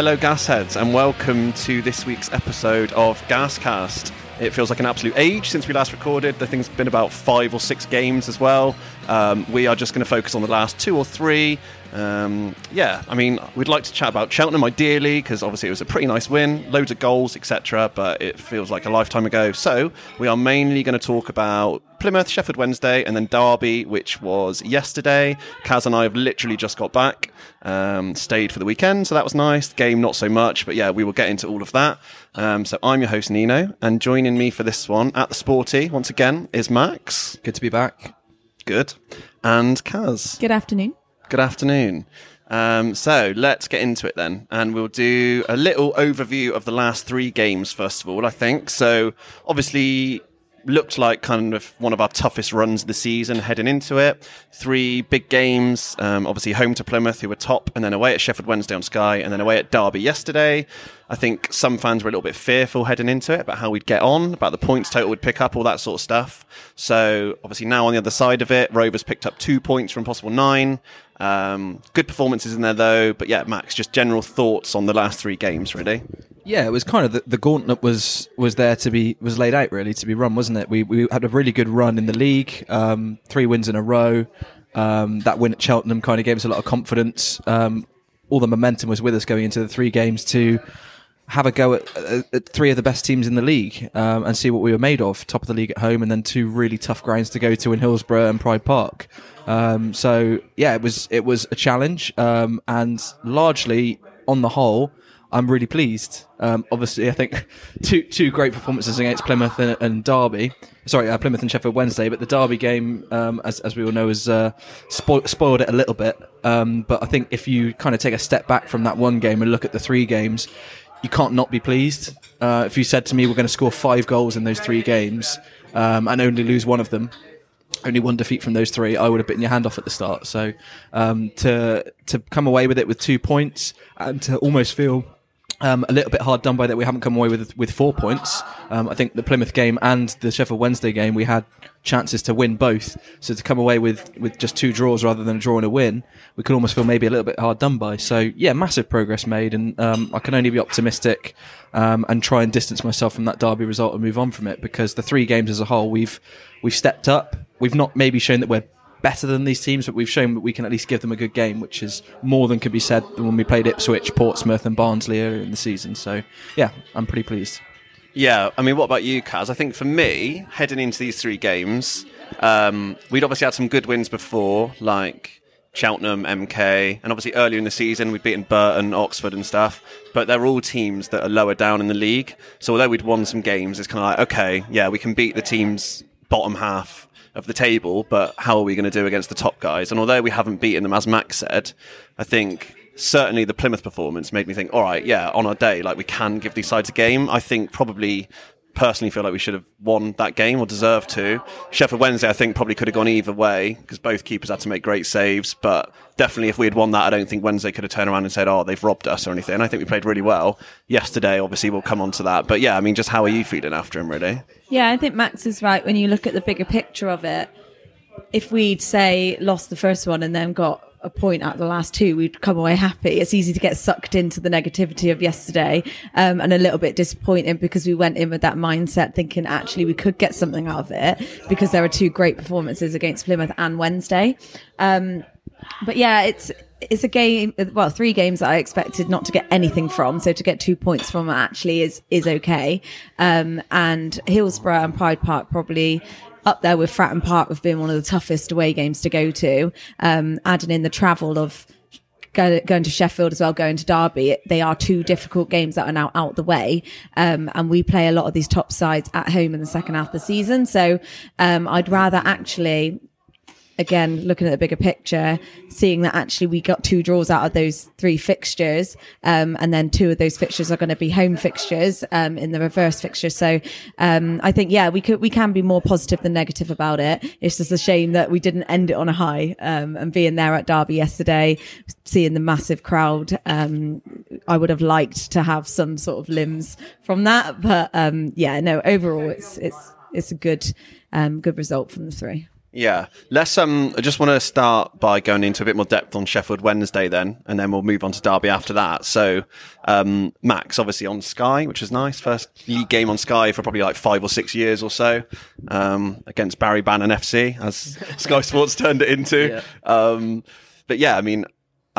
Hello, Gasheads, and welcome to this week's episode of Gascast. It feels like an absolute age since we last recorded. The thing's been about five or six games as well. Um, we are just going to focus on the last two or three. Um, yeah, I mean, we'd like to chat about Cheltenham ideally because obviously it was a pretty nice win, loads of goals, etc. But it feels like a lifetime ago. So we are mainly going to talk about Plymouth, Sheffield Wednesday, and then Derby, which was yesterday. Kaz and I have literally just got back, um, stayed for the weekend, so that was nice. Game not so much, but yeah, we will get into all of that. Um, so I'm your host Nino, and joining me for this one at the Sporty once again is Max. Good to be back. Good, and Kaz. Good afternoon. Good afternoon. Um, so let's get into it then, and we'll do a little overview of the last three games first of all. I think so. Obviously, looked like kind of one of our toughest runs the season heading into it. Three big games, um, obviously home to Plymouth, who were top, and then away at Sheffield Wednesday on Sky, and then away at Derby yesterday. I think some fans were a little bit fearful heading into it about how we'd get on, about the points total we'd pick up, all that sort of stuff. So obviously now on the other side of it, Rovers picked up two points from possible nine. Um, good performances in there though, but yeah, Max, just general thoughts on the last three games, really. Yeah, it was kind of the, the gauntlet was was there to be was laid out really to be run, wasn't it? We we had a really good run in the league, um, three wins in a row. Um, that win at Cheltenham kind of gave us a lot of confidence. Um, all the momentum was with us going into the three games to have a go at, at three of the best teams in the league um, and see what we were made of. Top of the league at home, and then two really tough grounds to go to in Hillsborough and Pride Park. Um, so yeah, it was it was a challenge, um, and largely on the whole, I'm really pleased. Um, obviously, I think two two great performances against Plymouth and, and Derby. Sorry, uh, Plymouth and Sheffield Wednesday, but the Derby game, um, as as we all know, has uh, spo- spoiled it a little bit. Um, but I think if you kind of take a step back from that one game and look at the three games, you can't not be pleased. Uh, if you said to me we're going to score five goals in those three games um, and only lose one of them, only one defeat from those three, I would have bitten your hand off at the start. So um, to to come away with it with two points and to almost feel um, a little bit hard done by that we haven't come away with with four points. Um, I think the Plymouth game and the Sheffield Wednesday game we had chances to win both. So to come away with with just two draws rather than a draw and a win, we could almost feel maybe a little bit hard done by. So yeah, massive progress made, and um, I can only be optimistic um, and try and distance myself from that Derby result and move on from it because the three games as a whole we've we've stepped up. We've not maybe shown that we're better than these teams, but we've shown that we can at least give them a good game, which is more than could be said when we played Ipswich, Portsmouth, and Barnsley earlier in the season. So, yeah, I'm pretty pleased. Yeah, I mean, what about you, Kaz? I think for me, heading into these three games, um, we'd obviously had some good wins before, like Cheltenham, MK, and obviously earlier in the season we'd beaten Burton, Oxford, and stuff. But they're all teams that are lower down in the league. So although we'd won some games, it's kind of like, okay, yeah, we can beat the teams bottom half of the table, but how are we going to do against the top guys? And although we haven't beaten them, as Max said, I think certainly the Plymouth performance made me think, all right, yeah, on our day, like we can give these sides a game. I think probably personally feel like we should have won that game or deserved to. Sheffield Wednesday, I think, probably could have gone either way because both keepers had to make great saves. But definitely, if we had won that, I don't think Wednesday could have turned around and said, "Oh, they've robbed us" or anything. I think we played really well yesterday. Obviously, we'll come on to that. But yeah, I mean, just how are you feeling after him, really? Yeah, I think Max is right when you look at the bigger picture of it. If we'd say lost the first one and then got a point out of the last two, we'd come away happy. It's easy to get sucked into the negativity of yesterday um, and a little bit disappointed because we went in with that mindset thinking actually we could get something out of it because there were two great performances against Plymouth and Wednesday. Um, but yeah, it's it's a game well three games that i expected not to get anything from so to get two points from actually is is okay um, and hillsborough and pride park probably up there with Fratton Park of being one of the toughest away games to go to. Um, adding in the travel of go, going to Sheffield as well, going to Derby, they are two difficult games that are now out the way. Um, and we play a lot of these top sides at home in the second half of the season. So, um, I'd rather actually again, looking at the bigger picture, seeing that actually we got two draws out of those three fixtures, um, and then two of those fixtures are going to be home fixtures um, in the reverse fixture. So um, I think, yeah, we could we can be more positive than negative about it. It's just a shame that we didn't end it on a high. Um, and being there at Derby yesterday, seeing the massive crowd, um, I would have liked to have some sort of limbs from that. But um, yeah, no, overall, it's it's it's a good good result from the three. Yeah, let's. Um, I just want to start by going into a bit more depth on Sheffield Wednesday, then, and then we'll move on to Derby after that. So, um, Max obviously on Sky, which is nice. First league game on Sky for probably like five or six years or so, um, against Barry Bannan FC, as Sky Sports turned it into. Um, but yeah, I mean,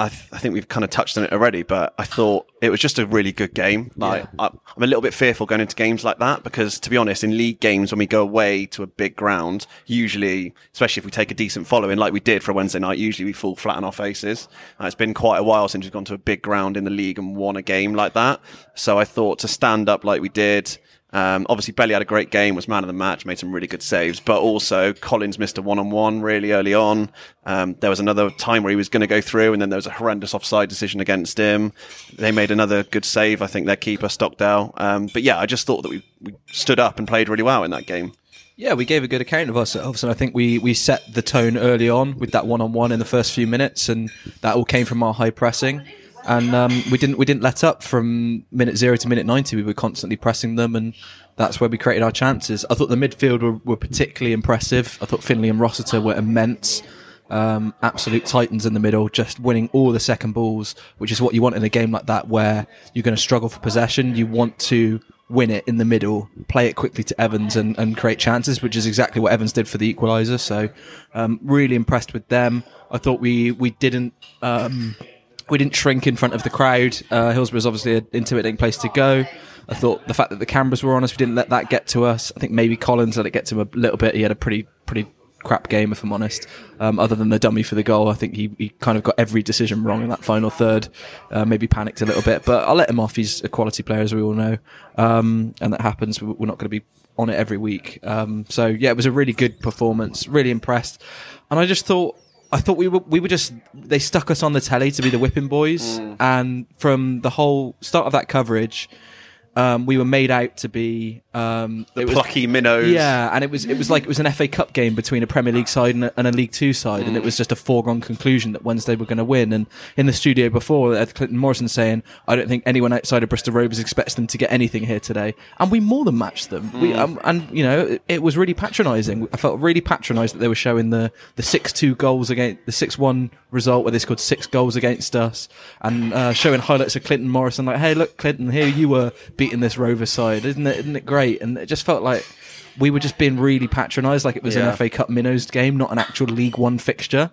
I, th- I think we've kind of touched on it already, but I thought it was just a really good game. Like I, I'm a little bit fearful going into games like that because, to be honest, in league games when we go away to a big ground, usually, especially if we take a decent following like we did for a Wednesday night, usually we fall flat on our faces. And it's been quite a while since we've gone to a big ground in the league and won a game like that. So I thought to stand up like we did. Um, obviously, Belly had a great game, was man of the match, made some really good saves, but also Collins missed a one on one really early on. Um, there was another time where he was going to go through, and then there was a horrendous offside decision against him. They made another good save, I think, their keeper, Stockdale. Um, but yeah, I just thought that we, we stood up and played really well in that game. Yeah, we gave a good account of ourselves, and I think we, we set the tone early on with that one on one in the first few minutes, and that all came from our high pressing. And um, we didn't we didn't let up from minute zero to minute ninety. We were constantly pressing them, and that's where we created our chances. I thought the midfield were, were particularly impressive. I thought Finley and Rossiter were immense. Um, absolute titans in the middle, just winning all the second balls, which is what you want in a game like that, where you're going to struggle for possession. You want to win it in the middle, play it quickly to Evans, and, and create chances, which is exactly what Evans did for the equaliser. So, um, really impressed with them. I thought we we didn't. Um, we didn't shrink in front of the crowd. Uh, is obviously an intimidating place to go. I thought the fact that the cameras were on us, we didn't let that get to us. I think maybe Collins let it get to him a little bit. He had a pretty pretty crap game, if I'm honest. Um, other than the dummy for the goal, I think he, he kind of got every decision wrong in that final third. Uh, maybe panicked a little bit, but I'll let him off. He's a quality player, as we all know, um, and that happens. We're not going to be on it every week. Um, so yeah, it was a really good performance. Really impressed, and I just thought I thought we were we were just they stuck us on the telly to be the whipping boys, mm. and from the whole start of that coverage, um, we were made out to be um, The was- plucky minnows. yeah, and it was it was like it was an FA Cup game between a Premier League side and a, and a League Two side, and it was just a foregone conclusion that Wednesday were going to win. And in the studio before, Ed Clinton Morrison saying, "I don't think anyone outside of Bristol Rovers expects them to get anything here today," and we more than matched them. We um, and you know it, it was really patronising. I felt really patronised that they were showing the the six two goals against the six one result where they scored six goals against us, and uh, showing highlights of Clinton Morrison like, "Hey, look, Clinton, here you were beating this Rovers side, isn't it? Isn't it great?" And it just felt like we were just being really patronised, like it was Yeah. an FA Cup minnows game, not an actual League One fixture.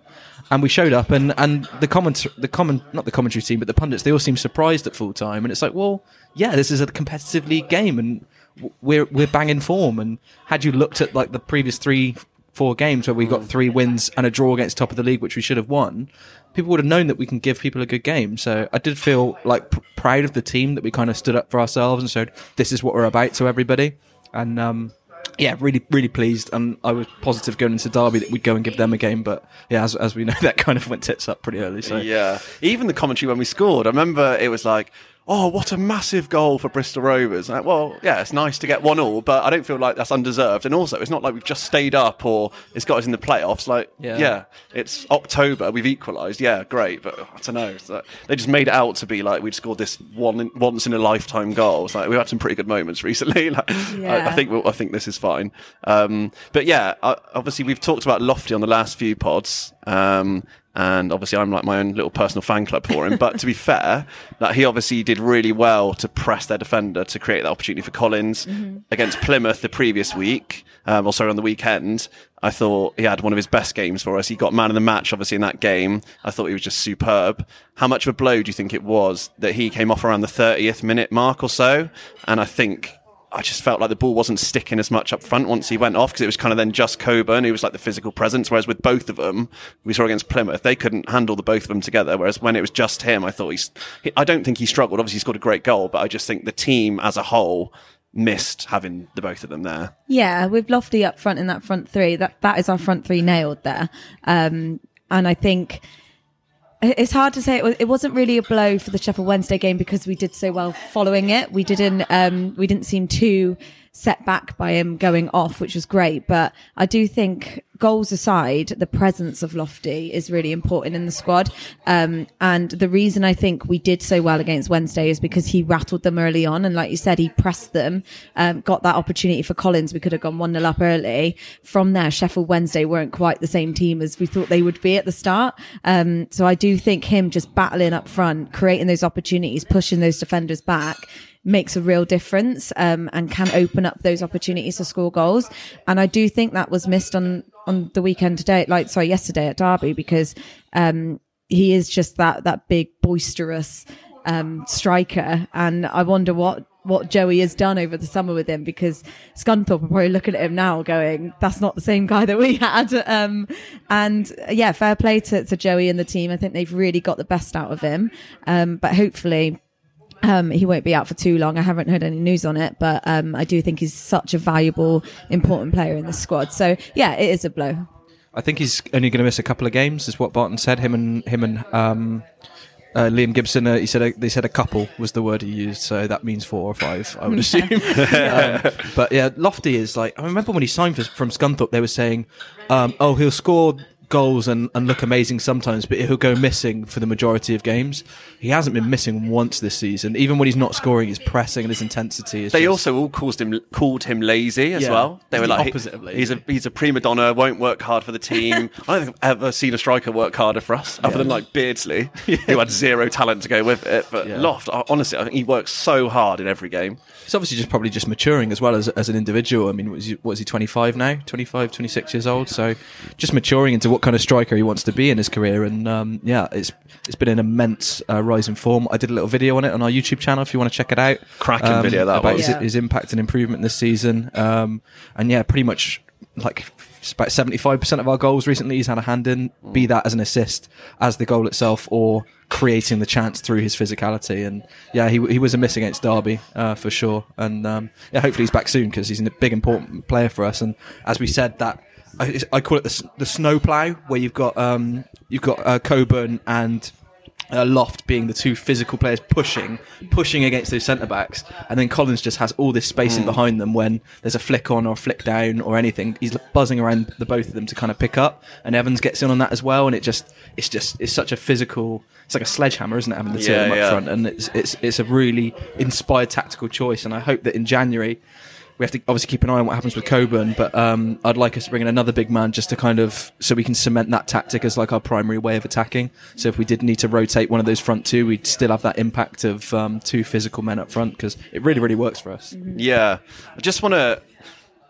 And we showed up, and and the comment, the comment, not the commentary team, but the pundits, they all seemed surprised at full time. And it's like, well, yeah, this is a competitive league game, and w- we're we're banging form. And had you looked at like the previous three, four games where we got three wins and a draw against top of the league, which we should have won, people would have known that we can give people a good game. So I did feel like p- proud of the team that we kind of stood up for ourselves and showed this is what we're about to everybody. And um, yeah, really, really pleased. And I was positive going into Derby that we'd go and give them a game. But yeah, as, as we know, that kind of went tits up pretty early. So Yeah. Even the commentary when we scored, I remember it was like, oh, what a massive goal for Bristol Rovers. Like, well, yeah, it's nice to get one all, but I don't feel like that's undeserved. And also, it's not like we've just stayed up or it's got us in the playoffs. Like, Yeah. yeah, it's October, we've equalised. Yeah, great. But I don't know. Like, they just made it out to be like we'd scored this one once in a lifetime goal. It's like we've had some pretty good moments recently. like, I, I think we'll, I think this is fine. Um, but yeah, uh, obviously we've talked about Lofty on the last few pods. Um, and obviously I'm like my own little personal fan club for him. But to be fair, that he obviously did really well to press their defender to create that opportunity for Collins against Plymouth the previous week. Um, or sorry, on the weekend. I thought he had one of his best games for us. He got man of the match, obviously, in that game. I thought he was just superb. How much of a blow do you think it was that he came off around the 30th minute mark or so? And I think I just felt like the ball wasn't sticking as much up front once he went off because it was kind of then just Coburn who was like the physical presence. Whereas with both of them, we saw against Plymouth, they couldn't handle the both of them together. Whereas when it was just him, I thought he's, he, I don't think he struggled. Obviously, he scored a great goal, but I just think the team as a whole missed having the both of them there. Yeah, with Lofty up front in that front three, that that is our front three nailed there. Um, and I think it's hard to say it, was, it wasn't really a blow for the Sheffield Wednesday game because we did so well following it. We didn't um, we didn't seem too set back by him going off, which was great. But I do think goals aside, the presence of Lofty is really important in the squad. Um, and the reason I think we did so well against Wednesday is because he rattled them early on. And like you said, he pressed them, um, got that opportunity for Collins. We could have gone 1 0 up early. From there, Sheffield Wednesday weren't quite the same team as we thought they would be at the start. Um, so I do think him just battling up front, creating those opportunities, pushing those defenders back makes a real difference um, and can open up those opportunities to score goals. And I do think that was missed on on the weekend today, like sorry, yesterday at Derby, because um, he is just that that big boisterous um, striker, and I wonder what what Joey has done over the summer with him because Scunthorpe are probably looking at him now going, that's not the same guy that we had. Um, and yeah, fair play to, to Joey and the team. I think they've really got the best out of him. Um, but hopefully um, he won't be out for too long. I haven't heard any news on it, but um, I do think he's such a valuable, important player in the squad. So yeah, it is a blow. I think he's only going to miss a couple of games, is what Barton said. Him and him and um, uh, Liam Gibson. Uh, he said a, they said a couple was the word he used, so that means four or five, I would assume. um, but yeah, Lofty is like. I remember when he signed for, from Scunthorpe, they were saying, um, "Oh, he'll score." Goals and, and look amazing sometimes, but he'll go missing for the majority of games. He hasn't been missing once this season. Even when he's not scoring, his pressing and his intensity is. They just- also all called him called him lazy as Yeah. well. They were the like, opposite of lazy. he's a he's a prima donna, won't work hard for the team. I don't think I've ever seen a striker work harder for us, other than like Beardsley, who had zero talent to go with it. But Yeah. Loft, honestly, I think he works so hard in every game. He's obviously just probably just maturing as well as, as an individual. I mean, was he, what is he 25 now? 25, 26 years old. So just maturing into what kind of striker he wants to be in his career. And um, yeah, it's it's been an immense uh, rise in form. I did a little video on it on our YouTube channel if you want to check it out. Cracking Um, video that about was. his, Yeah. his impact and improvement this season. Um, and yeah, pretty much like it's about 75% of our goals recently he's had a hand in be that as an assist as the goal itself or creating the chance through his physicality and yeah he, he was a miss against derby uh, for sure and um, yeah hopefully he's back soon because he's a big important player for us and as we said that I, I call it the, the snow plow where you've got um, you've got uh, Coburn and uh, Loft being the two physical players pushing, pushing against those centre backs, and then Collins just has all this space in behind them when there's a flick on or a flick down or anything. He's buzzing around the both of them to kind of pick up, and Evans gets in on that as well. And it just, it's just, it's such a physical. It's like a sledgehammer, isn't it? Having the two of them up yeah. front, and it's it's it's a really inspired tactical choice. And I hope that in January. We have to obviously keep an eye on what happens with Coburn, but um, I'd like us to bring in another big man just to kind of so we can cement that tactic as like our primary way of attacking. So if we did need to rotate one of those front two, we'd still have that impact of um, two physical men up front because it really, really works for us. Yeah, I just want to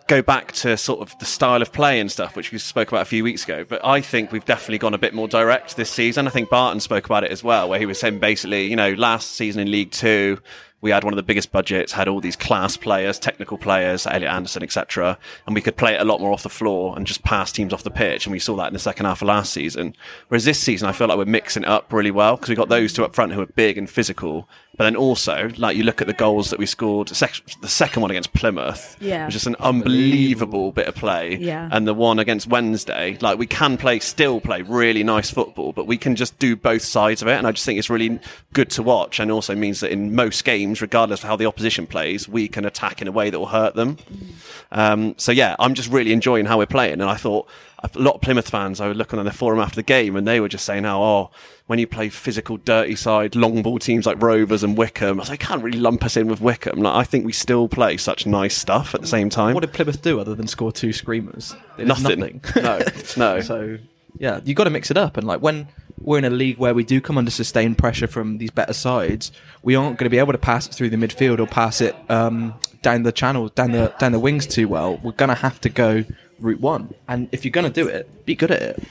go back to sort of the style of play and stuff, which we spoke about a few weeks ago. But I think we've definitely gone a bit more direct this season. I think Barton spoke about it as well, where he was saying basically, you know, last season in League Two. We had one of the biggest budgets, had all these class players, technical players, Elliot Anderson, etc., and we could play it a lot more off the floor and just pass teams off the pitch. And we saw that in the second half of last season. Whereas this season, I feel like we're mixing it up really well because we've got those two up front who are big and physical, but then also, like you look at the goals that we scored, sec- the second one against Plymouth, Yeah. was just an unbelievable bit of play. Yeah. And the one against Wednesday, like we can play, still play really nice football, but we can just do both sides of it. And I just think it's really good to watch. And also means that in most games, regardless of how the opposition plays, we can attack in a way that will hurt them. Um, so yeah, I'm just really enjoying how we're playing. And I thought a lot of Plymouth fans, I was looking on the forum after the game, and they were just saying how, oh, when you play physical, dirty side, long ball teams like Rovers and Wycombe, I was like, can't really lump us in with Wycombe. Like, I think we still play such nice stuff at the same time. What did Plymouth do other than score two screamers? Did Nothing. No, no. So yeah, you've got to mix it up. And like when we're in a league where we do come under sustained pressure from these better sides, we aren't going to be able to pass it through the midfield or pass it um, down the channel, down the down the wings too well. We're going to have to go route one. And if you're going to do it, be good at it.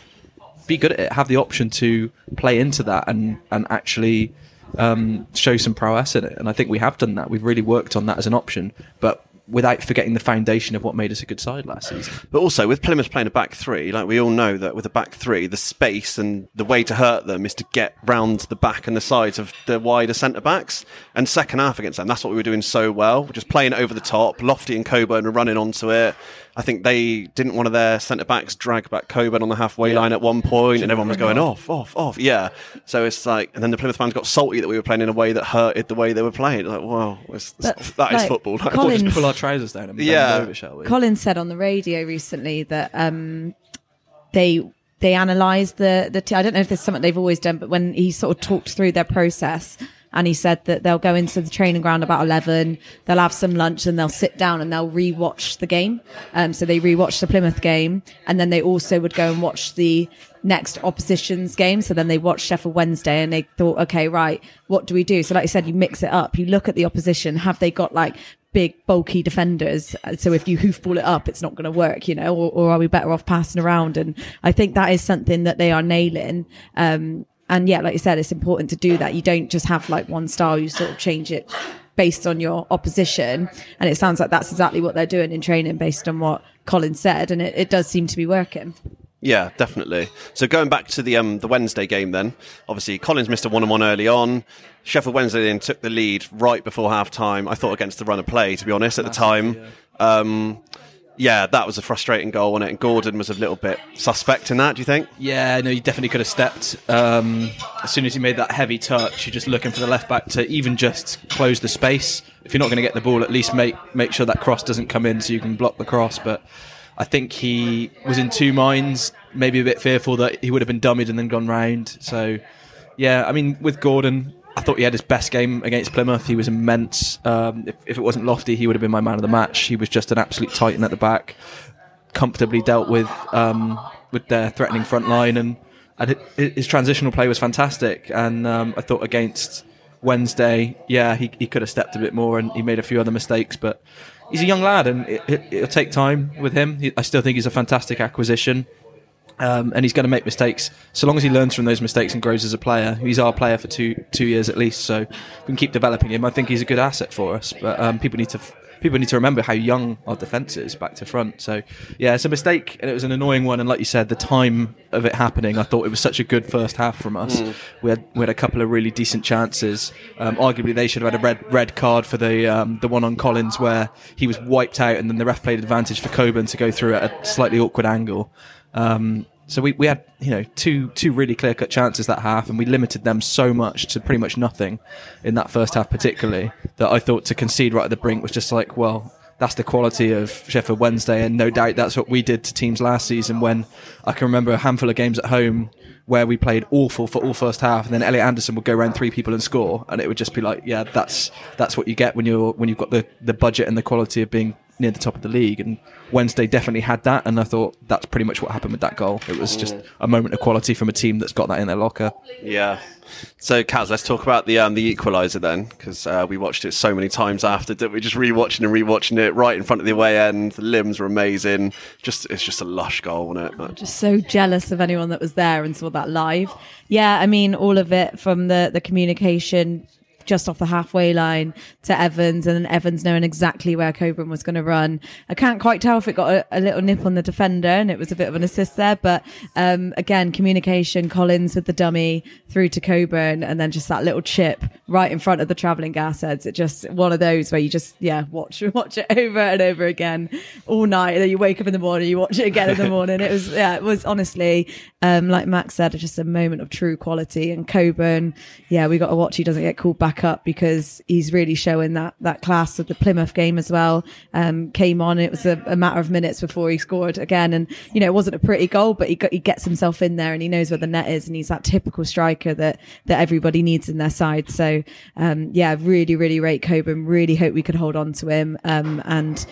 Be good at it. Have the option to play into that and and actually um, show some prowess in it. And I think we have done that. We've really worked on that as an option, but without forgetting the foundation of what made us a good side last season. But also with Plymouth playing a back three, like we all know that with a back three, the space and the way to hurt them is to get round the back and the sides of the wider centre backs. And second half against them, that's what we were doing so well, just playing over the top. Lofty and Coburn were running onto it. I think they didn't one of their centre backs drag back Coburn on the halfway line at one point, and everyone was going off, off, off. Yeah. So it's like, and then the Plymouth fans got salty that we were playing in a way that hurted the way they were playing. Like, wow, it's, But, that is like, football. Like, Colin- Just pull our trousers down and bend Yeah. over, shall we? Colin said on the radio recently that um, they they analysed the the. T- I don't know if there's something they've always done, but when he sort of talked through their process. And he said that they'll go into the training ground about 11, they'll have some lunch and they'll sit down and they'll re-watch the game. Um, so they re-watch the Plymouth game and then they also would go and watch the next opposition's game. So then they watched Sheffield Wednesday and they thought, okay, right, what do we do? So like you said, you mix it up. You look at the opposition. Have they got like big, bulky defenders? So if you hoofball it up, it's not going to work, you know, or, or are we better off passing around? And I think that is something that they are nailing. Um, and yeah, like you said, it's important to do that. You don't just have like one style, you sort of change it based on your opposition. And it sounds like that's exactly what they're doing in training based on what Colin said. And it, it does seem to be working. Yeah, definitely. So going back to the um, the Wednesday game, then obviously Collins missed a one on one early on. Sheffield Wednesday then took the lead right before half time. I thought against the run of play, to be honest, at the time. Um, yeah, that was a frustrating goal on it, and Gordon was a little bit suspect in that. Do you think? Yeah, no, you definitely could have stepped. Um, as soon as he made that heavy touch, you're just looking for the left back to even just close the space. If you're not going to get the ball, at least make make sure that cross doesn't come in so you can block the cross. But I think he was in two minds, maybe a bit fearful that he would have been dummied and then gone round. So, yeah, I mean, with Gordon, I thought he had his best game against Plymouth. He was immense. Um, if, if it wasn't Lofty, he would have been my man of the match. He was just an absolute titan at the back comfortably dealt with um, with their threatening front line, and, and it, his transitional play was fantastic. And um, I thought against Wednesday, yeah, he, he could have stepped a bit more, and he made a few other mistakes, but. He's a young lad, and it, it, it'll take time with him. He, I still think he's a fantastic acquisition, um, and he's going to make mistakes. So long as he learns from those mistakes and grows as a player, he's our player for two two years at least. So we can keep developing him. I think he's a good asset for us. But um, people need to people need to remember how young our defence is back to front. So yeah, it's a mistake, and it was an annoying one. And like you said, the time of it happening, I thought it was such a good first half from us. We had we had a couple of really decent chances. Um, arguably, they should have had a red red card for the um, the one on Collins where he was wiped out, and then the ref played advantage for Coburn to go through at a slightly awkward angle. Um, so we, we had you know two two really clear cut chances that half, and we limited them so much to pretty much nothing in that first half, particularly that I thought to concede right at the brink was just like, well, that's the quality of Sheffield Wednesday, and no doubt that's what we did to teams last season. When I can remember a handful of games at home where we played awful for all first half, and then Elliot Anderson would go around three people and score, and it would just be like, yeah, that's that's what you get when you're when you've got the the budget and the quality of being near the top of the league. And Wednesday definitely had that, and I thought that's pretty much what happened with that goal. It was just mm. a moment of quality from a team that's got that in their locker. Yeah. So, Kaz, let's talk about the um, the equaliser then, because uh, we watched it so many times after. Didn't we just rewatching and rewatching it right in front of the away end. The limbs were amazing. Just it's just a lush goal, wasn't it? But- just so jealous of anyone that was there and saw that live. Yeah, I mean, all of it from the the communication just off the halfway line to Evans, and then Evans knowing exactly where Coburn was going to run. I can't quite tell if it got a, a little nip on the defender, and it was a bit of an assist there. But um, again, communication, Collins with the dummy through to Coburn, and then just that little chip right in front of the travelling gas heads. It just one of those where you just yeah watch watch it over and over again all night. And then you wake up in the morning, you watch it again in the morning. It was yeah, it was honestly um, like Max said, just a moment of true quality. And Coburn, yeah, we got to watch. He doesn't get called back up because he's really showing that that class of the Plymouth game as well. Um, came on, it was a, a matter of minutes before he scored again, and you know it wasn't a pretty goal, but he got, he gets himself in there and he knows where the net is, and he's that typical striker that that everybody needs in their side. So um, yeah, really, really rate Coburn. Really hope we could hold on to him. Um, and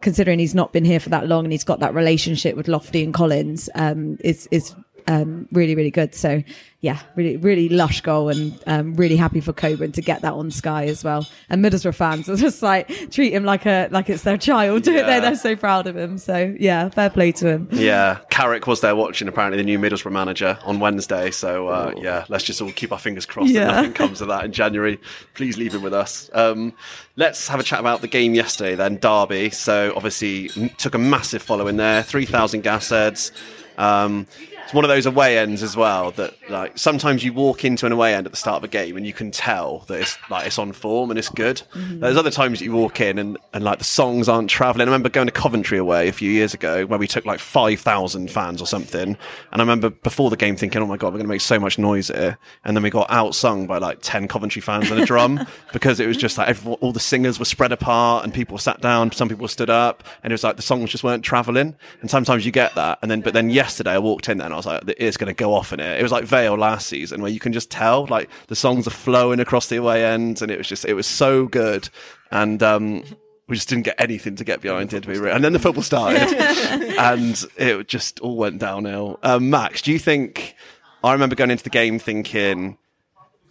considering he's not been here for that long and he's got that relationship with Lofty and Collins, um, is is um, really, really good. So, yeah, really, really lush goal, and um, really happy for Coburn to get that on Sky as well. And Middlesbrough fans are just like treat him like a like it's their child. Yeah. They're, they're so proud of him. So, yeah, fair play to him. Yeah, Carrick was there watching apparently the new Middlesbrough manager on Wednesday. So uh, yeah, let's just all keep our fingers crossed Yeah. that nothing comes of that in January. Please leave him with us. Um, let's have a chat about the game yesterday then, Derby. So obviously m- took a massive following there, three thousand gas heads. Um, it's one of those away ends as well that like sometimes you walk into an away end at the start of a game and you can tell that it's like it's on form and it's good. Mm-hmm. There's other times that you walk in and, and like the songs aren't travelling. I remember going to Coventry away a few years ago where we took like five thousand fans or something, and I remember before the game thinking, "Oh my god, we're going to make so much noise here," and then we got outsung by like ten Coventry fans and a drum because it was just like everyone, all the singers were spread apart and people sat down, some people stood up, and it was like the songs just weren't travelling. And sometimes you get that, and then but then yesterday I walked in there and I was like, "It's going to go off in it." It was like Vale last season where you can just tell like the songs are flowing across the away end, and it was just it was so good, and um, we just didn't get anything to get behind it. to be. And then the football started, and it just all went downhill. Um, Max, do you think? I remember going into the game thinking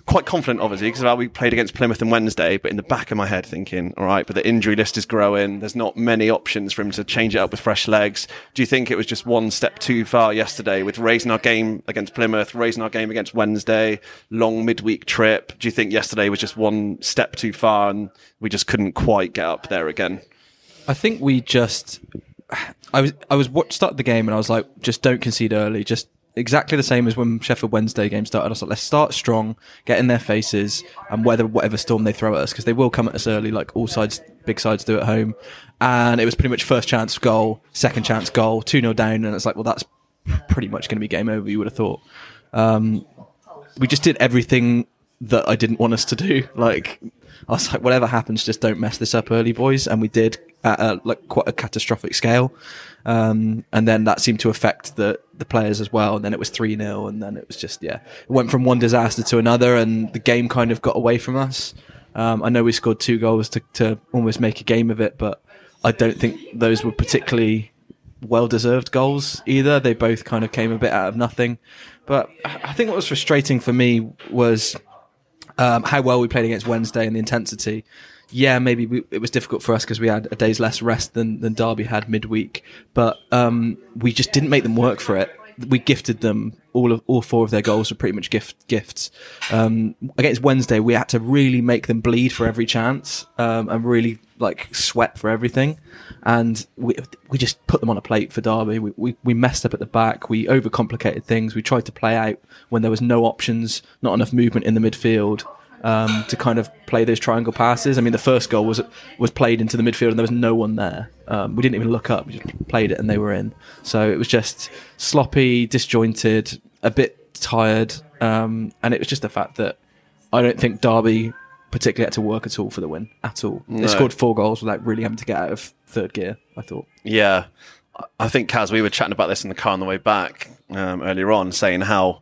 quite confident, obviously, because we played against Plymouth on Wednesday, but in the back of my head thinking, all right, but the injury list is growing. There's not many options for him to change it up with fresh legs. Do you think it was just one step too far yesterday with raising our game against Plymouth, raising our game against Wednesday, long midweek trip? Do you think yesterday was just one step too far and we just couldn't quite get up there again? I think we just. I was I was what started the game and I was like, just don't concede early. Just exactly the same as when Sheffield Wednesday game started. I was like, let's start strong, get in their faces, and weather whatever storm they throw at us because they will come at us early, like all sides, big sides do at home. And it was pretty much first chance goal, second chance goal, two 0 down, and it's like, well, that's pretty much going to be game over. You would have thought. Um, we just did everything that I didn't want us to do. Like I was like, whatever happens, just don't mess this up early, boys. And we did at a, like quite a catastrophic scale. Um, and then that seemed to affect the the players as well. And then it was three 0 and then it was just yeah, it went from one disaster to another, and the game kind of got away from us. Um, I know we scored two goals to to almost make a game of it, but I don't think those were particularly well deserved goals either. They both kind of came a bit out of nothing. But I I think what was frustrating for me was um, how well we played against Wednesday and the intensity. Yeah, maybe we, it was difficult for us because we had a day's less rest than, than Derby had midweek, but um, we just didn't make them work for it. We gifted them all of all four of their goals were pretty much gift gifts. Um, against Wednesday, we had to really make them bleed for every chance um, and really like sweat for everything. And we we just put them on a plate for Derby. We, we we messed up at the back. We overcomplicated things. We tried to play out when there was no options, not enough movement in the midfield um, to kind of play those triangle passes. I mean, the first goal was was played into the midfield and there was no one there. Um, we didn't even look up; we just played it and they were in. So it was just sloppy, disjointed, a bit tired, um, and it was just the fact that I don't think Derby particularly had to work at all for the win at all. No. They scored four goals without really having to get out of third gear. I thought. Yeah. I think, Kaz, we were chatting about this in the car on the way back um, earlier on, saying how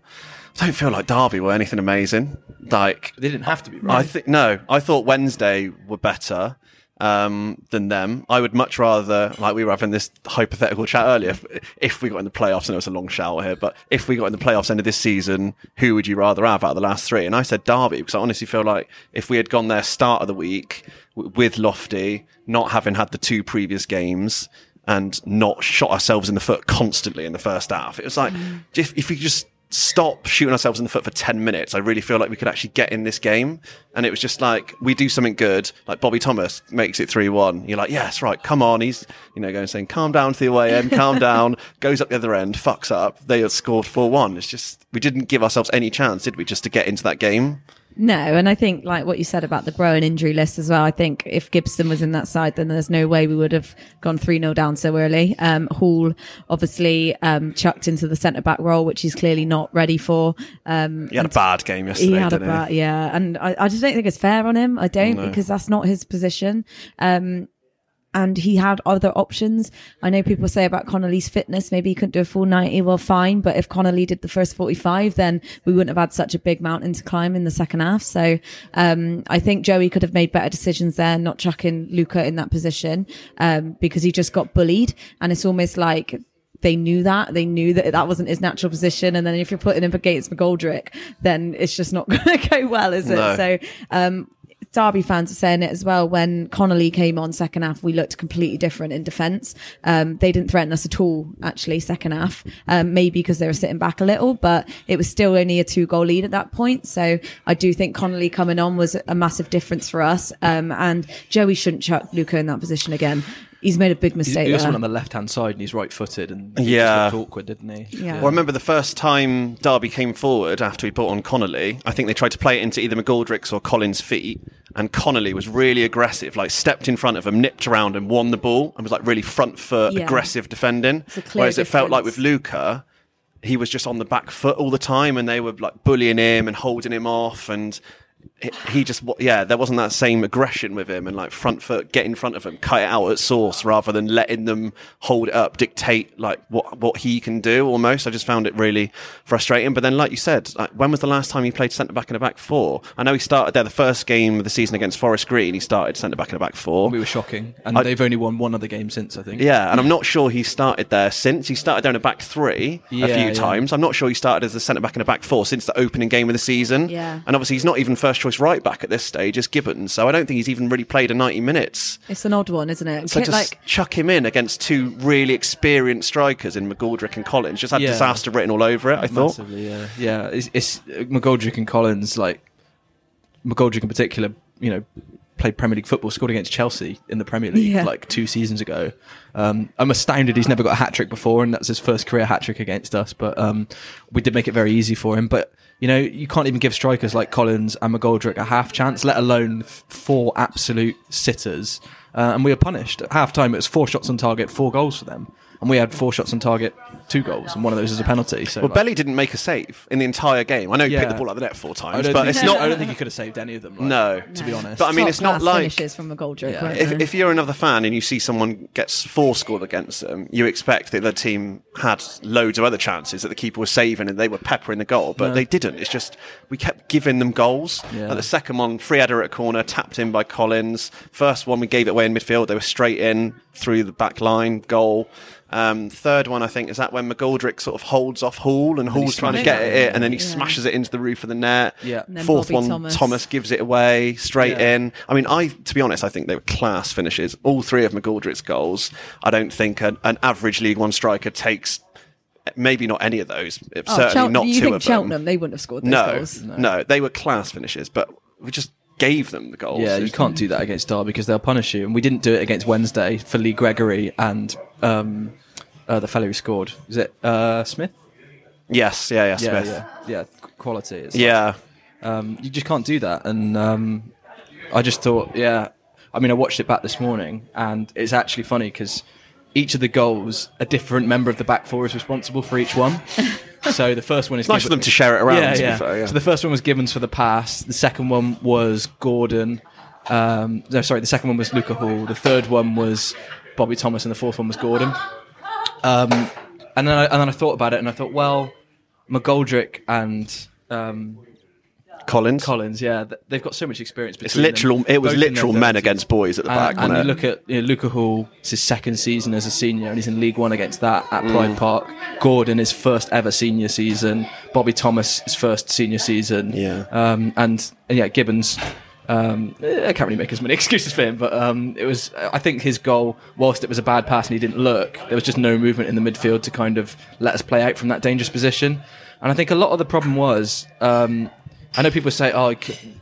I don't feel like Derby were anything amazing. Like, They didn't have to be right. I think, no, I thought Wednesday were better um, than them. I would much rather, like we were having this hypothetical chat earlier, if, if we got in the playoffs, I know it's a long shout here, but if we got in the playoffs end of this season, who would you rather have out of the last three? And I said Derby, because I honestly feel like if we had gone there start of the week w- with Lofty, not having had the two previous games, and not shot ourselves in the foot constantly in the first half. It was like, if, if we just stop shooting ourselves in the foot for 10 minutes, I really feel like we could actually get in this game. And it was just like, we do something good, like Bobby Thomas makes it 3 1. You're like, yes, right, come on. He's, you know, going saying, calm down to the away end, calm down, goes up the other end, fucks up. They have scored 4 1. It's just, we didn't give ourselves any chance, did we, just to get into that game? No, and I think like what you said about the growing injury list as well. I think if Gibson was in that side, then there's no way we would have gone three 0 down so early. Um, Hoole obviously um, chucked into the centre back role, which he's clearly not ready for. Um, He had a bad game yesterday, he had a bad, yeah, and I, I just don't think it's fair on him. I don't No. because that's not his position. Um, and he had other options. I know people say about Connolly's fitness, maybe he couldn't do a full 90. Well, fine. But if Connolly did the first 45, then we wouldn't have had such a big mountain to climb in the second half. So, um, I think Joey could have made better decisions there, not chucking Luca in that position, um, because he just got bullied. And it's almost like, they knew that they knew that that wasn't his natural position and then if you're putting him against McGoldrick then it's just not going to go well is it No. so um Derby fans are saying it as well. When Connolly came on second half, we looked completely different in defence. Um, they didn't threaten us at all, actually, second half. Um, maybe because they were sitting back a little, but it was still only a two goal lead at that point. So I do think Connolly coming on was a massive difference for us. Um, and Joey shouldn't chuck Luca in that position again. He's made a big mistake he also there. went on the left hand side and he's right footed and he Yeah. just looked awkward, didn't he? Yeah. Well, I remember the first time Derby came forward after he brought on Connolly. I think they tried to play it into either McGoldrick's or Collins' feet, and Connolly was really aggressive, like stepped in front of him, nipped around, and won the ball, and was like really front foot, Yeah. aggressive defending. It's a clear Whereas it felt like with. Luca, he was just on the back foot all the time, and they were like bullying him and holding him off, and he- he just yeah, there wasn't that same aggression with him and like front foot, get in front of him, cut it out at source rather than letting them hold it up, dictate like what what he can do. Almost, I just found it really frustrating. But then, like you said, like, when was the last time he played centre back in a back four? I know he started there the first game of the season against Forest Green. He started centre back in a back four. We were shocking. And I- they've only won one other game since, I think. Yeah, and I'm not sure he started there since. He started there in a back three a few yeah. times. I'm not sure he started as a centre back in a back four since the opening game of the season. Yeah. And obviously, he's not even first choice right back at this stage, is Gibbons. So I don't think he's even really played a 90 minutes. It's an odd one, isn't it? So Ki- just like chuck him in against two really experienced strikers in McGoldrick and Collins. Just had Yeah. disaster written all over it, I thought. Yeah. Yeah, it's, it's uh, McGoldrick and Collins, like, McGoldrick in particular, you know, played Premier League football, scored against Chelsea in the Premier League Yeah. like two seasons ago. Um, I'm astounded he's never got a hat trick before, and that's his first career hat trick against us. But um, we did make it very easy for him. But you know, you can't even give strikers like Collins and McGoldrick a half chance, let alone four absolute sitters. Uh, and we were punished at half time. It was four shots on target, four goals for them, and we had four shots on target, two goals, and one of those is a penalty. So Well, like- Belly didn't make a save in the entire game. I know he picked the ball out of the net four times, but think, it's not. I don't think he could have saved any of them. Like, No. to be honest. But I mean, it's not like finishes from McGoldrick. Yeah. weren't if, if you're another fan and you see someone gets four scored against them, you expect that the team had loads of other chances that the keeper was saving and they were peppering the goal, but No. they didn't. It's just we kept giving them goals. Yeah. Like the second one, free header at a corner, tapped in by Collins. First one, we gave it away in midfield. They were straight in through the back line, goal. Um, third one, I think, is that when McGoldrick sort of holds off Hoole and Hoole's trying to get it. it, and then he Yeah. smashes it into the roof of the net. Yeah. Fourth Bobby one, Thomas. Thomas gives it away straight Yeah. in. I mean, I to be honest, I think they were class finishes. All three of McGoldrick's goals. I don't think an, an average League One striker takes. Maybe not any of those. Oh, certainly Chel- not you two think of Cheltenham? them. They wouldn't have scored those No, goals. no, they were class finishes, but we just gave them the goals. Yeah, you can't do that against Derby because they'll punish you. And we didn't do it against Wednesday for Lee Gregory and um, uh, the fellow who scored. Is it uh, Smith? Yes, yeah, yeah, Yeah, Smith. yeah, yeah. Quality. It's Yeah. um, you just can't do that. And um, I just thought, yeah. I mean, I watched it back this morning, and it's actually funny because each of the goals, a different member of the back four is responsible for each one. so the first one is nice for them to share it around. Yeah, to be yeah. fair, yeah. So the first one was Gibbons for the pass. The second one was Gordon. Um, no, sorry. The second one was Luca Hoole. The third one was Bobby Thomas, and the fourth one was Gordon. Um, and then I, and then I thought about it, and I thought, well, McGoldrick and um, Collins. Collins, yeah, they've got so much experience. It's between them, literal. It was both in their literal men against boys at the And, back. and you it? look at you know, Luca Hoole, it's his second season as a senior, and he's in League One against that at Mm. Pride Park. Gordon, his first ever senior season. Bobby Thomas, his first senior season. Yeah. Um, and, and yeah, Gibbons. Um, I can't really make as many excuses for him, but um, it was. I think his goal, whilst it was a bad pass and he didn't look, there was just no movement in the midfield to kind of let us play out from that dangerous position. And I think a lot of the problem was. Um, I know people say, "Oh,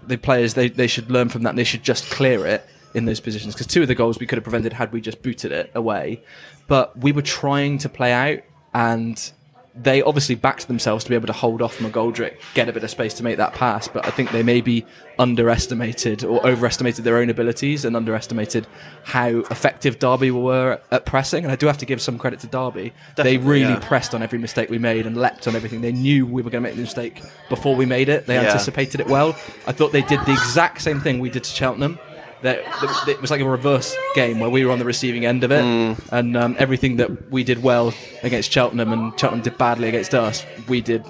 the players they, they should learn from that. and They should just clear it in those positions." Because two of the goals we could have prevented had we just booted it away. But we were trying to play out, and they obviously backed themselves to be able to hold off McGoldrick, get a bit of space to make that pass. But I think they maybe underestimated or overestimated their own abilities and underestimated how effective Derby were at pressing. And I do have to give some credit to Derby. they really yeah. pressed on every mistake we made and leapt on everything. They knew we were going to make the mistake before we made it. They Yeah. anticipated it well. I thought they did the exact same thing we did to Cheltenham. That that- it was like a reverse game where we were on the receiving end of it, Mm. and um, everything that we did well against Cheltenham and Cheltenham did badly against us, we did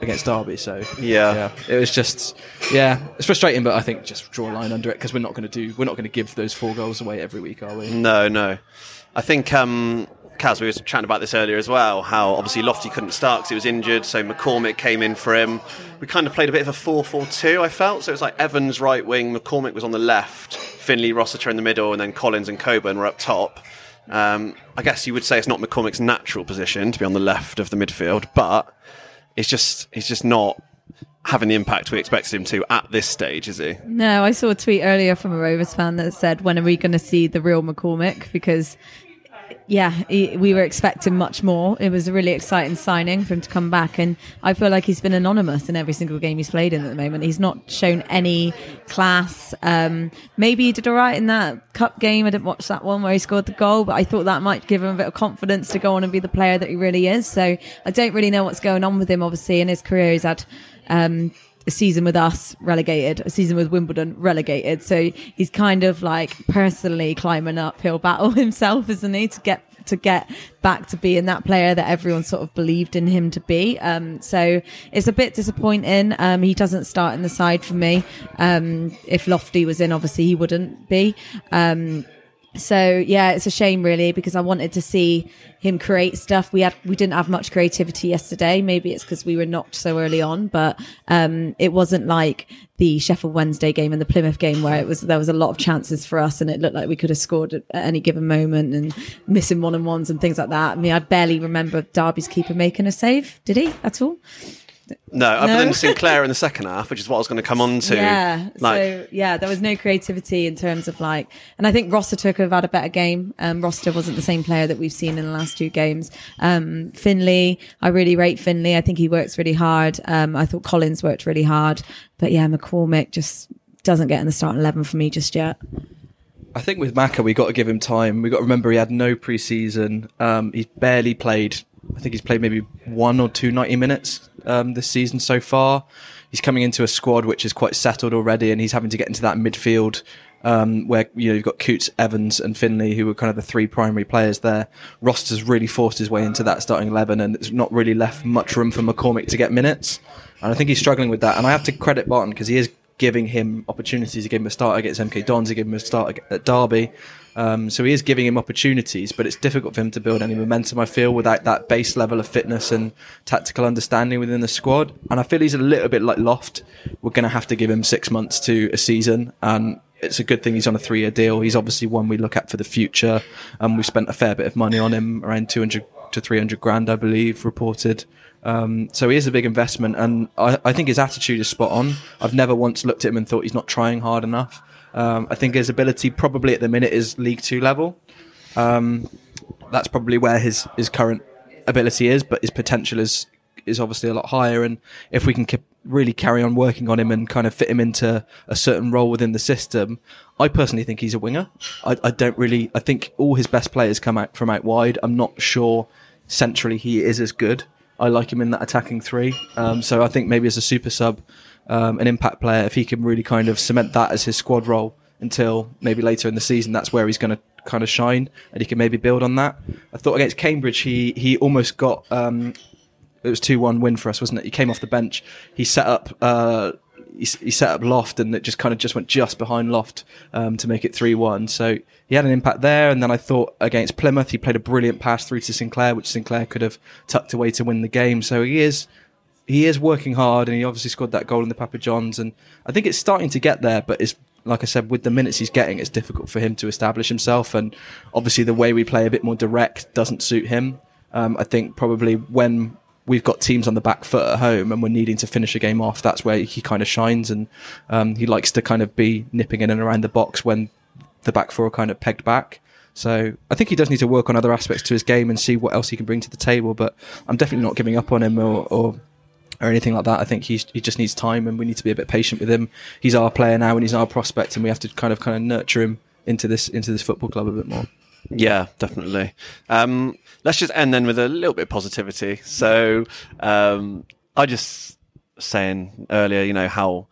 against Derby. So Yeah. it was just yeah, it's frustrating, but I think just draw a line under it because we're not going to do we're not going to give those four goals away every week, are we? No, no. I think, um, Kaz, we were chatting about this earlier as well, how obviously Lofty couldn't start because he was injured, so McCormick came in for him. We kind of played a bit of a 4 4 2, I felt. So it was like Evans right wing, McCormick was on the left, Finley, Rossiter in the middle, and then Collins and Coburn were up top. Um, I guess you would say it's not McCormick's natural position to be on the left of the midfield, but it's just it's just not having the impact we expected him to at this stage, is he? No, I saw a tweet earlier from a Rovers fan that said, "When are we going to see the real McCormick?" Because yeah, we were expecting much more. It was a really exciting signing for him to come back, and I feel like he's been anonymous in every single game he's played in at the moment. He's not shown any class. Um, maybe he did all right in that cup game. I didn't watch that one where he scored the goal, but I thought that might give him a bit of confidence to go on and be the player that he really is. So I don't really know what's going on with him. Obviously, in his career, he's had. Um, a season with us relegated, a season with Wimbledon relegated. So he's kind of like personally climbing uphill battle himself, isn't he, to get to get back to being that player that everyone sort of believed in him to be. Um, so it's a bit disappointing. Um, he doesn't start in the side for me. Um, if Lofty was in, obviously he wouldn't be. So yeah, it's a shame really because I wanted to see him create stuff. We had we didn't have much creativity yesterday. Maybe it's because we were knocked so early on, but um, it wasn't like the Sheffield Wednesday game and the Plymouth game where it was there was a lot of chances for us and it looked like we could have scored at any given moment and missing one on ones and things like that. I mean, I barely remember Derby's keeper making a save. Did he at all? No, other No? than Sinclair in the second half, which is what I was going to come on to. Yeah. Like, so yeah, there was no creativity in terms of like, and I think Rossiter could have had a better game. Um, Rossiter wasn't the same player that we've seen in the last two games. Um, Finley, I really rate Finley. I think he works really hard. Um, I thought Collins worked really hard, but yeah, McCormick just doesn't get in the starting eleven for me just yet. I think with Maka, we got to give him time. We got to remember he had no preseason. Um, he's barely played. I think he's played maybe one or two 90 minutes um, this season so far. He's coming into a squad which is quite settled already, and he's having to get into that midfield um, where you know you've got Coutts, Evans, and Finley, who were kind of the three primary players there. Rossiter's really forced his way into that starting eleven, and it's not really left much room for McCormick to get minutes. And I think he's struggling with that. And I have to credit Barton because he is giving him opportunities. He gave him a start against MK Dons. He gave him a start at Derby. Um, so he is giving him opportunities, but it's difficult for him to build any momentum. I feel without that base level of fitness and tactical understanding within the squad. And I feel he's a little bit like Loft. We're going to have to give him six months to a season, and it's a good thing he's on a three-year deal. He's obviously one we look at for the future, and we've spent a fair bit of money on him, around two hundred to three hundred grand, I believe, reported. Um, so he is a big investment, and I, I think his attitude is spot on. I've never once looked at him and thought he's not trying hard enough. Um, I think his ability probably at the minute is League Two level. Um, that's probably where his his current ability is, but his potential is is obviously a lot higher. And if we can keep, really carry on working on him and kind of fit him into a certain role within the system, I personally think he's a winger. I, I don't really. I think all his best players come out from out wide. I'm not sure centrally he is as good. I like him in that attacking three. Um, so I think maybe as a super sub, um, an impact player, if he can really kind of cement that as his squad role until maybe later in the season, that's where he's going to kind of shine and he can maybe build on that. I thought against Cambridge, he he almost got. Um, it was two one win for us, wasn't it? He came off the bench. He set up. Uh, he, set up Loft, and it just kind of just went just behind Loft um, to make it three one. So he had an impact there. And then I thought against Plymouth, he played a brilliant pass through to Sinclair, which Sinclair could have tucked away to win the game. So he is he is working hard, and he obviously scored that goal in the Papa Johns. And I think it's starting to get there, but it's like I said, with the minutes he's getting, it's difficult for him to establish himself. And obviously, the way we play a bit more direct doesn't suit him. Um, I think probably when we've got teams on the back foot at home and we're needing to finish a game off, that's where he kind of shines. And um, he likes to kind of be nipping in and around the box when the back four kind of pegged back. So I think he does need to work on other aspects to his game and see what else he can bring to the table. But I'm definitely not giving up on him or, or or anything like that. I think he's, he just needs time, and we need to be a bit patient with him. He's our player now, and he's our prospect, and we have to kind of kind of nurture him into this into this football club a bit more. Yeah, definitely. Um, let's just end then with a little bit of positivity. So, um, I just saying earlier, you know, how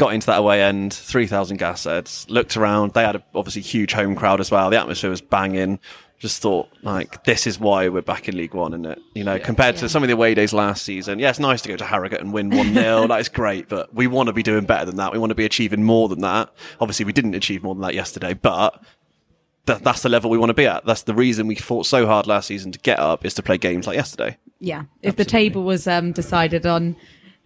got into that away end, 3,000 gas heads, looked around. They had a obviously huge home crowd as well. The atmosphere was banging. Just thought, like, this is why we're back in League One, isn't it? You know, compared to some of the away days last season. Yeah, it's nice to go to Harrogate and win 1 0. that is great, but we want to be doing better than that. We want to be achieving more than that. Obviously, we didn't achieve more than that yesterday, but that, that's the level we want to be at. That's the reason we fought so hard last season to get up is to play games like yesterday. Yeah, if the table was um, decided on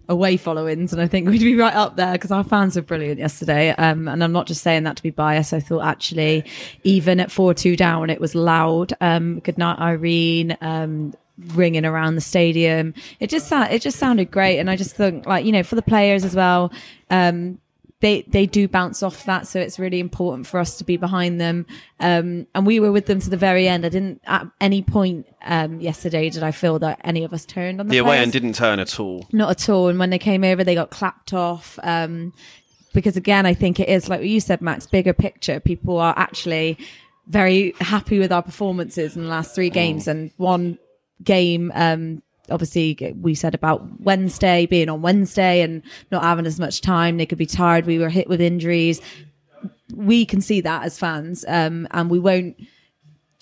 away followings, and I think we'd be right up there because our fans were brilliant yesterday. Um, and I'm not just saying that to be biased. I thought actually, even at four two down, it was loud. Um, good night, Irene. Um, ringing around the stadium. It just it just sounded great, and I just think like you know for the players as well. Um, they they do bounce off that, so it's really important for us to be behind them. Um, and we were with them to the very end. I didn't at any point um, yesterday did I feel that any of us turned on the, The away end didn't turn at all. Not at all. And when they came over, they got clapped off. Um, because again, I think it is like what you said, Max, bigger picture. People are actually very happy with our performances in the last three games and one game, um, obviously we said about Wednesday being on Wednesday and not having as much time. They could be tired. We were hit with injuries. We can see that as fans. Um, and we won't,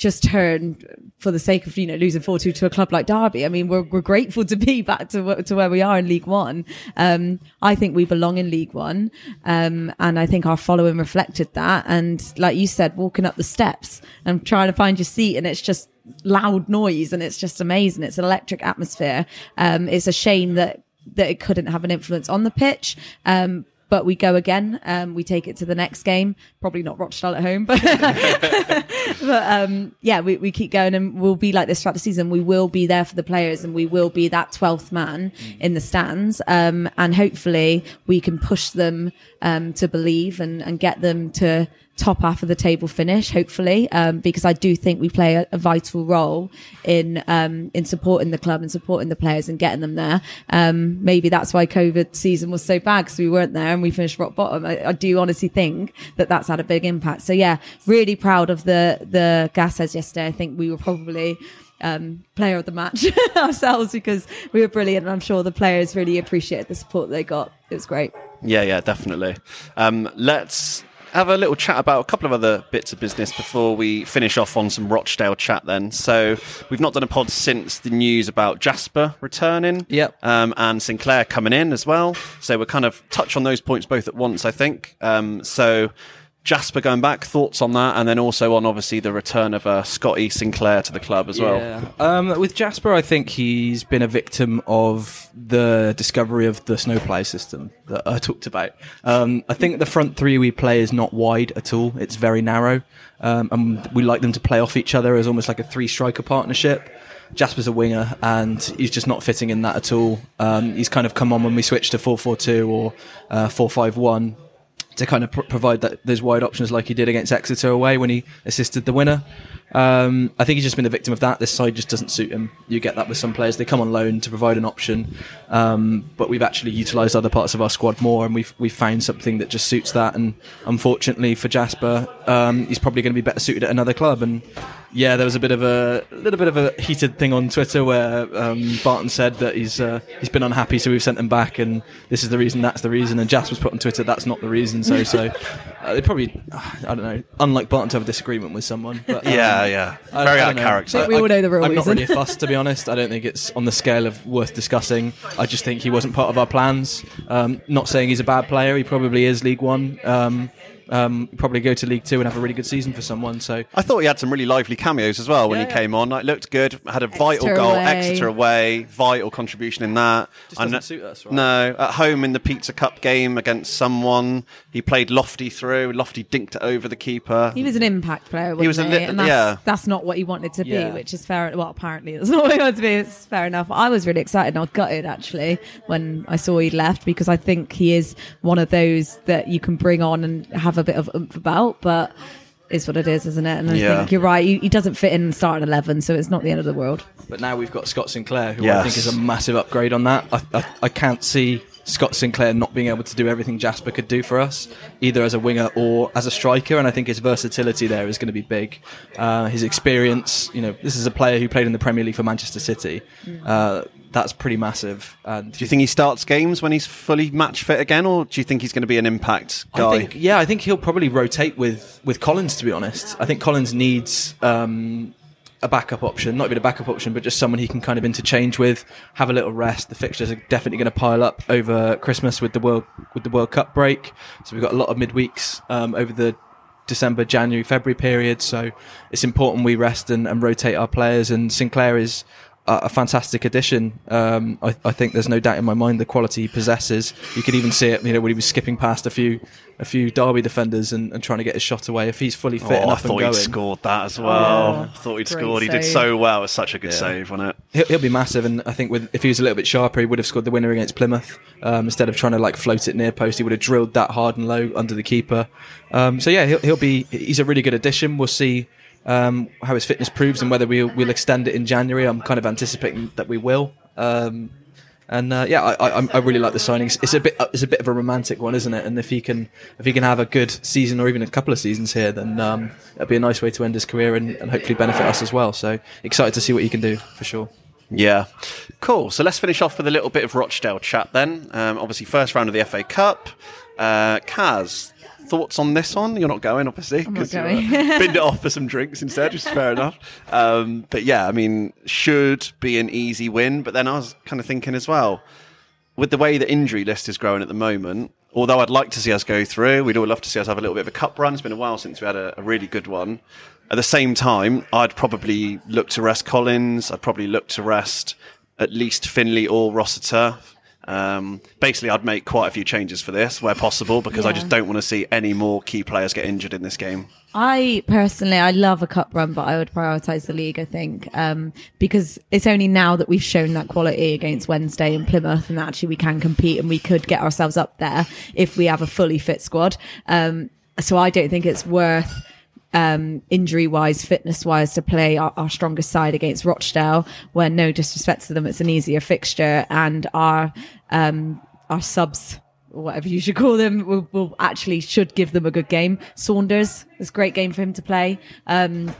just turn for the sake of you know losing four two to a club like Derby. I mean, we're we're grateful to be back to to where we are in League One. Um, I think we belong in League One, um, and I think our following reflected that. And like you said, walking up the steps and trying to find your seat, and it's just loud noise, and it's just amazing. It's an electric atmosphere. Um, it's a shame that that it couldn't have an influence on the pitch. Um, but we go again. Um, we take it to the next game. Probably not Rochdale at home, but but um, yeah, we, we keep going and we'll be like this throughout the season. We will be there for the players and we will be that 12th man in the stands. Um, and hopefully we can push them um, to believe and, and get them to top half of the table finish, hopefully, um, because I do think we play a, a vital role in um, in supporting the club and supporting the players and getting them there. Um, maybe that's why COVID season was so bad because we weren't there and we finished rock bottom. I, I do honestly think that that's had a big impact. So yeah, really proud of the the Gassers yesterday. I think we were probably um, player of the match ourselves because we were brilliant, and I'm sure the players really appreciated the support they got. It was great. Yeah, yeah, definitely. Um, let's have a little chat about a couple of other bits of business before we finish off on some Rochdale chat then. So, we've not done a pod since the news about Jasper returning. Yep. Um, and Sinclair coming in as well. So, we'll kind of touch on those points both at once, I think. Um, so, Jasper going back, thoughts on that, and then also on obviously the return of uh, Scotty Sinclair to the club as well. Yeah. Um, with Jasper, I think he's been a victim of the discovery of the snowplow system that I talked about. Um, I think the front three we play is not wide at all; it's very narrow, um, and we like them to play off each other as almost like a three striker partnership. Jasper's a winger, and he's just not fitting in that at all. Um, he's kind of come on when we switch to four four two or uh, four five one to kind of pr- provide that those wide options like he did against Exeter away when he assisted the winner. Um, I think he's just been a victim of that. This side just doesn't suit him. You get that with some players; they come on loan to provide an option, um, but we've actually utilised other parts of our squad more, and we've we've found something that just suits that. And unfortunately for Jasper, um, he's probably going to be better suited at another club. And yeah, there was a bit of a, little bit of a heated thing on Twitter where um, Barton said that he's uh, he's been unhappy, so we've sent him back, and this is the reason, that's the reason. And Jasper's put on Twitter that's not the reason. So so uh, they probably I don't know. Unlike Barton to have a disagreement with someone, but um, Yeah, yeah. I- Very I out of character. think we all know the real I'm not reason. really fussed, to be honest. I don't think it's on the scale of worth discussing. I just think he wasn't part of our plans. Um, not saying he's a bad player. He probably is League One. Um, probably go to League Two and have a really good season for someone. So I thought he had some really lively cameos as well when Yeah, he yeah. came on. Like, looked good, had a vital goal, away. Exeter away, vital contribution in that. Just I doesn't kn- suit us, right? No, at home in the Pizza Cup game against someone, he played Lofty through. Lofty dinked it over the keeper. He was an impact player, wasn't he? was a li- and that's, yeah. that's not what he wanted to be, Yeah. which is fair. Well, apparently that's not what he wanted to be. It's fair enough. I was really excited and I was gutted actually when I saw he'd left because I think he is one of those that you can bring on and have a bit of oomph about, but is what it is, isn't it? And I Yeah. think you're right. He, he doesn't fit in starting eleven, so it's not the end of the world. But now we've got Scott Sinclair, who I think is a massive upgrade on that. I, I, I can't see Scott Sinclair not being able to do everything Jasper could do for us, either as a winger or as a striker. And I think his versatility there is going to be big. Uh, his experience, you know, this is a player who played in the Premier League for Manchester City. Uh, that's pretty massive. And do you think he starts games when he's fully match fit again, or do you think he's going to be an impact guy? I think, yeah, I think he'll probably rotate with with Collins. To be honest, I think Collins needs um, a backup option, not even a backup option, but just someone he can kind of interchange with, have a little rest. The fixtures are definitely going to pile up over Christmas with the world with the World Cup break, so we've got a lot of midweeks um, over the December, January, February period. So it's important we rest and, and rotate our players. And Sinclair is a, a fantastic addition. Um, I, I think there's no doubt in my mind the quality he possesses. You could even see it, you know, when he was skipping past a few a few Derby defenders and, and trying to get his shot away. If he's fully fit Oh, I enough and thought going, he'd scored that as well. Oh, I thought he'd great scored. He did so well. It was such a good Yeah. save, wasn't it? He'll, he'll be massive, and I think with if he was a little bit sharper, he would have scored the winner against Plymouth. Um, instead of trying to like float it near post, he would have drilled that hard and low under the keeper. Um, so yeah, he'll, he'll be. He's a really good addition. We'll see um, how his fitness proves and whether we'll, we'll extend it in January. I'm kind of anticipating that we will. Um, and uh, yeah, I, I, I really like the signings. It's a bit, it's a bit of a romantic one, isn't it? And if he can, if he can have a good season or even a couple of seasons here, then um, it'll be a nice way to end his career and, and hopefully benefit us as well. So excited to see what he can do for sure. Yeah. Cool. So let's finish off with a little bit of Rochdale chat then. Um, obviously, first round of the FA Cup. Uh, Kaz, thoughts on this one? You're not going, obviously. I'm not 'cause you, uh, binned it off for some drinks instead, which is fair enough. Um, but yeah, I mean, should be an easy win. But then I was kind of thinking as well, with the way the injury list is growing at the moment, although I'd like to see us go through, we'd all love to see us have a little bit of a cup run. It's been a while since we had a, a really good one. At the same time, I'd probably look to rest Collins. I'd probably look to rest at least Finley or Rossiter. Um, basically, I'd make quite a few changes for this where possible because I just don't want to see any more key players get injured in this game. I personally, I love a cup run, but I would prioritise the league. I think um, because it's only now that we've shown that quality against Wednesday and Plymouth, and actually we can compete and we could get ourselves up there if we have a fully fit squad. Um, so I don't think it's worth um, injury wise, fitness wise, to play our, our strongest side against Rochdale. When no disrespect to them, it's an easier fixture, and our um, our subs. Whatever you should call them, will, will actually should give them a good game. Saunders, it's a great game for him to play. Um,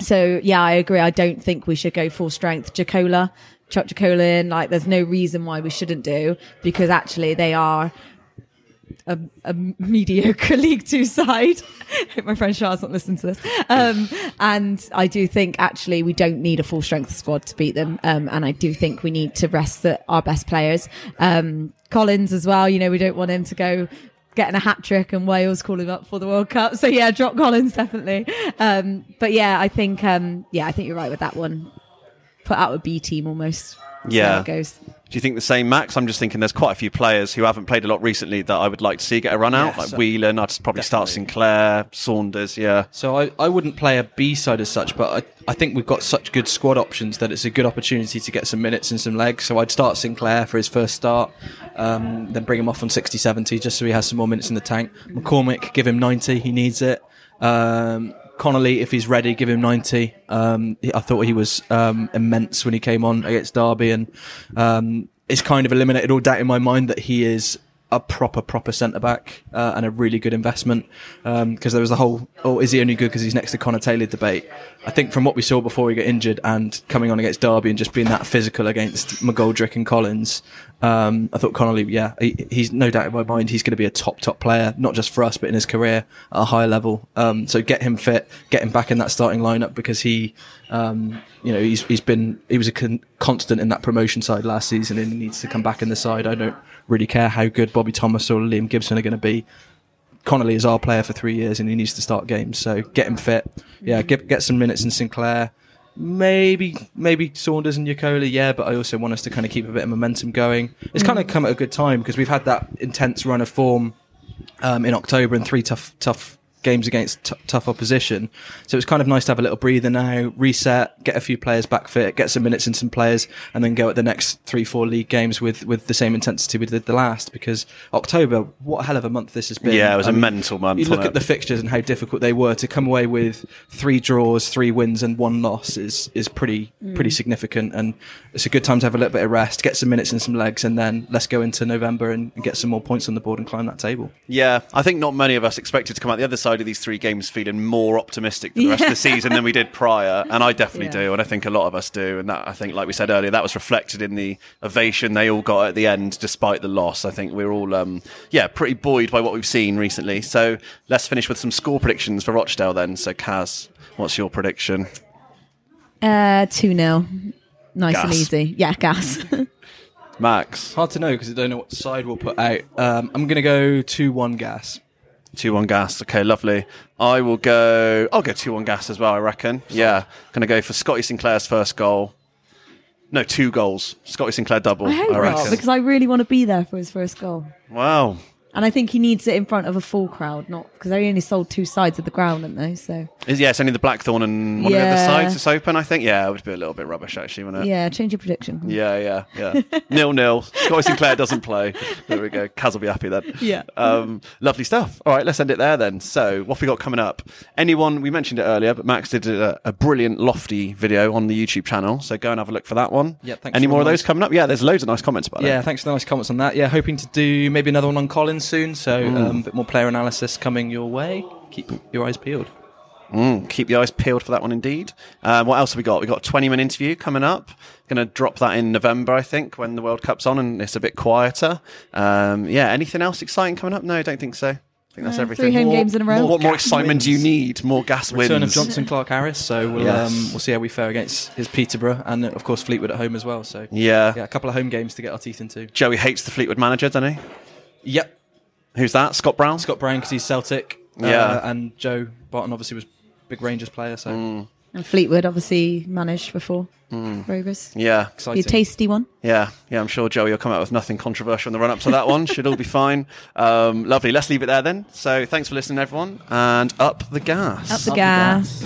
so yeah, I agree. I don't think we should go full strength. Jacola, chuck Jacola in. Like, there's no reason why we shouldn't do because actually they are a, a mediocre League Two side. Hope my friend Charles not listening to this. Um, and I do think actually we don't need a full strength squad to beat them. Um, and I do think we need to rest the, our best players. Um, Collins as well. You know, we don't want him to go getting a hat trick and Wales calling up for the World Cup. So yeah, drop Collins definitely. Um, but yeah, I think um, yeah, I think you're right with that one. Put out a B team almost. Yeah. it goes. Do you think the same, Max? I'm just thinking there's quite a few players who haven't played a lot recently that I would like to see get a run out, Yeah, like so- Whelan. I'd probably start Sinclair, Saunders. Yeah, So I, I wouldn't play a B side as such, but I, I think we've got such good squad options that it's a good opportunity to get some minutes and some legs. So I'd start Sinclair for his first start, um, then bring him off on 60 70 just so he has some more minutes in the tank. McCormick, give him 90, he needs it. Um, Connolly, if he's ready, give him 90. Um, I thought he was um, immense when he came on against Derby, and um, it's kind of eliminated all doubt in my mind that he is a proper, proper centre back uh, and a really good investment. Because there was the whole, oh, is he only good because he's next to Connor Taylor debate? I think from what we saw before he got injured and coming on against Derby and just being that physical against McGoldrick and Collins, um, I thought Connolly, yeah, he, he's no doubt in my mind he's going to be a top, top player, not just for us, but in his career at a high level. Um, so get him fit, get him back in that starting lineup because he, um, you know, he's, he's been, he was a con- constant in that promotion side last season and he needs to come back in the side. I don't really care how good Bobby Thomas or Liam Gibson are going to be. Connolly is our player for three years and he needs to start games. So get him fit. Yeah, get, get some minutes in Sinclair. Maybe maybe Saunders and Yokola, yeah, but I also want us to kind of keep a bit of momentum going. It's kind of come at a good time because we've had that intense run of form um, in October and three tough tough games against t- tough opposition. So it's kind of nice to have a little breather now, reset, get a few players back fit, get some minutes in some players, and then go at the next three four league games with with the same intensity we did the last. Because October, what a hell of a month this has been. Yeah, it was a a mental month, You look wasn't at the fixtures and how difficult they were to come away with three draws, three wins, and one loss is is pretty mm. pretty significant. And it's a good time to have a little bit of rest, get some minutes and some legs, and then let's go into November and get some more points on the board and climb that table. Yeah, I think not many of us expected to come out the other side of these three games feeling more optimistic for the rest of the season than we did prior, and I definitely Yeah. do, and I think a lot of us do, and that I think, like we said earlier, that was reflected in the ovation they all got at the end, despite the loss. I think we're all, um, yeah, pretty buoyed by what we've seen recently. So let's finish with some score predictions for Rochdale then. So Kaz, what's your prediction? Uh, 2 0. Nice and easy. Yeah, gas. Max, Hard to know because I don't know what side we'll put out. Um, I'm going to go 2 1 gas. Two one gas. Okay, lovely. I will go. I'll go two one gas as well. I reckon. Yeah, gonna go for Scotty Sinclair's first goal. No, two goals. Scotty Sinclair double. I hope reckon. not, because I really want to be there for his first goal. wow. And I think he needs it in front of a full crowd, not because they only sold two sides of the ground, didn't they? So Is, yeah, it's only the Blackthorn and one of the Yeah. other sides it's open, I think. Yeah, it would be a little bit rubbish, actually, wouldn't it? yeah, change your prediction. Yeah, yeah, yeah. nil nil. Scotty Sinclair doesn't play. There we go. Kaz will be happy then. Yeah. Um, lovely stuff. All right, let's end it there then. So, what have we got coming up? Anyone, we mentioned it earlier, but Max did a, a brilliant lofty video on the YouTube channel. So, go and have a look for that one. Yeah, thanks Any for more of the those nice- coming up? Yeah, there's loads of nice comments about Yeah, it. thanks for the nice comments on that. Yeah, hoping to do maybe another one on Collins soon. So um, a bit more player analysis coming your way. Keep your eyes peeled. Mm, keep your eyes peeled for that one indeed. Um, what else have we got? We've got a 20 minute interview coming up. Going to drop that in November, I think, when the World Cup's on and it's a bit quieter. Um, yeah, anything else exciting coming up? No, I don't think so. I think that's No, everything. three home More- games in a row. More, what more Gas excitement do you need? More gas wins. Return of Jonson Clarke-Harris. So we'll Yes. um, we'll see how we fare against his Peterborough and uh, of course Fleetwood at home as well. So Yeah. yeah, a couple of home games to get our teeth into. Joey hates the Fleetwood manager, doesn't he? Yep, Who's that? Scott Brown? Scott Brown because he's Celtic. uh, Yeah. and Joe Barton obviously was big Rangers player. So Mm. And Fleetwood obviously managed before Mm. Rovers. Yeah. exciting. Be a tasty one. Yeah, yeah, I'm sure Joey will come out with nothing controversial in the run up to that one. Should all be fine. Um, lovely. Let's leave it there then. So thanks for listening, everyone, and up the gas. Up the Up the gas.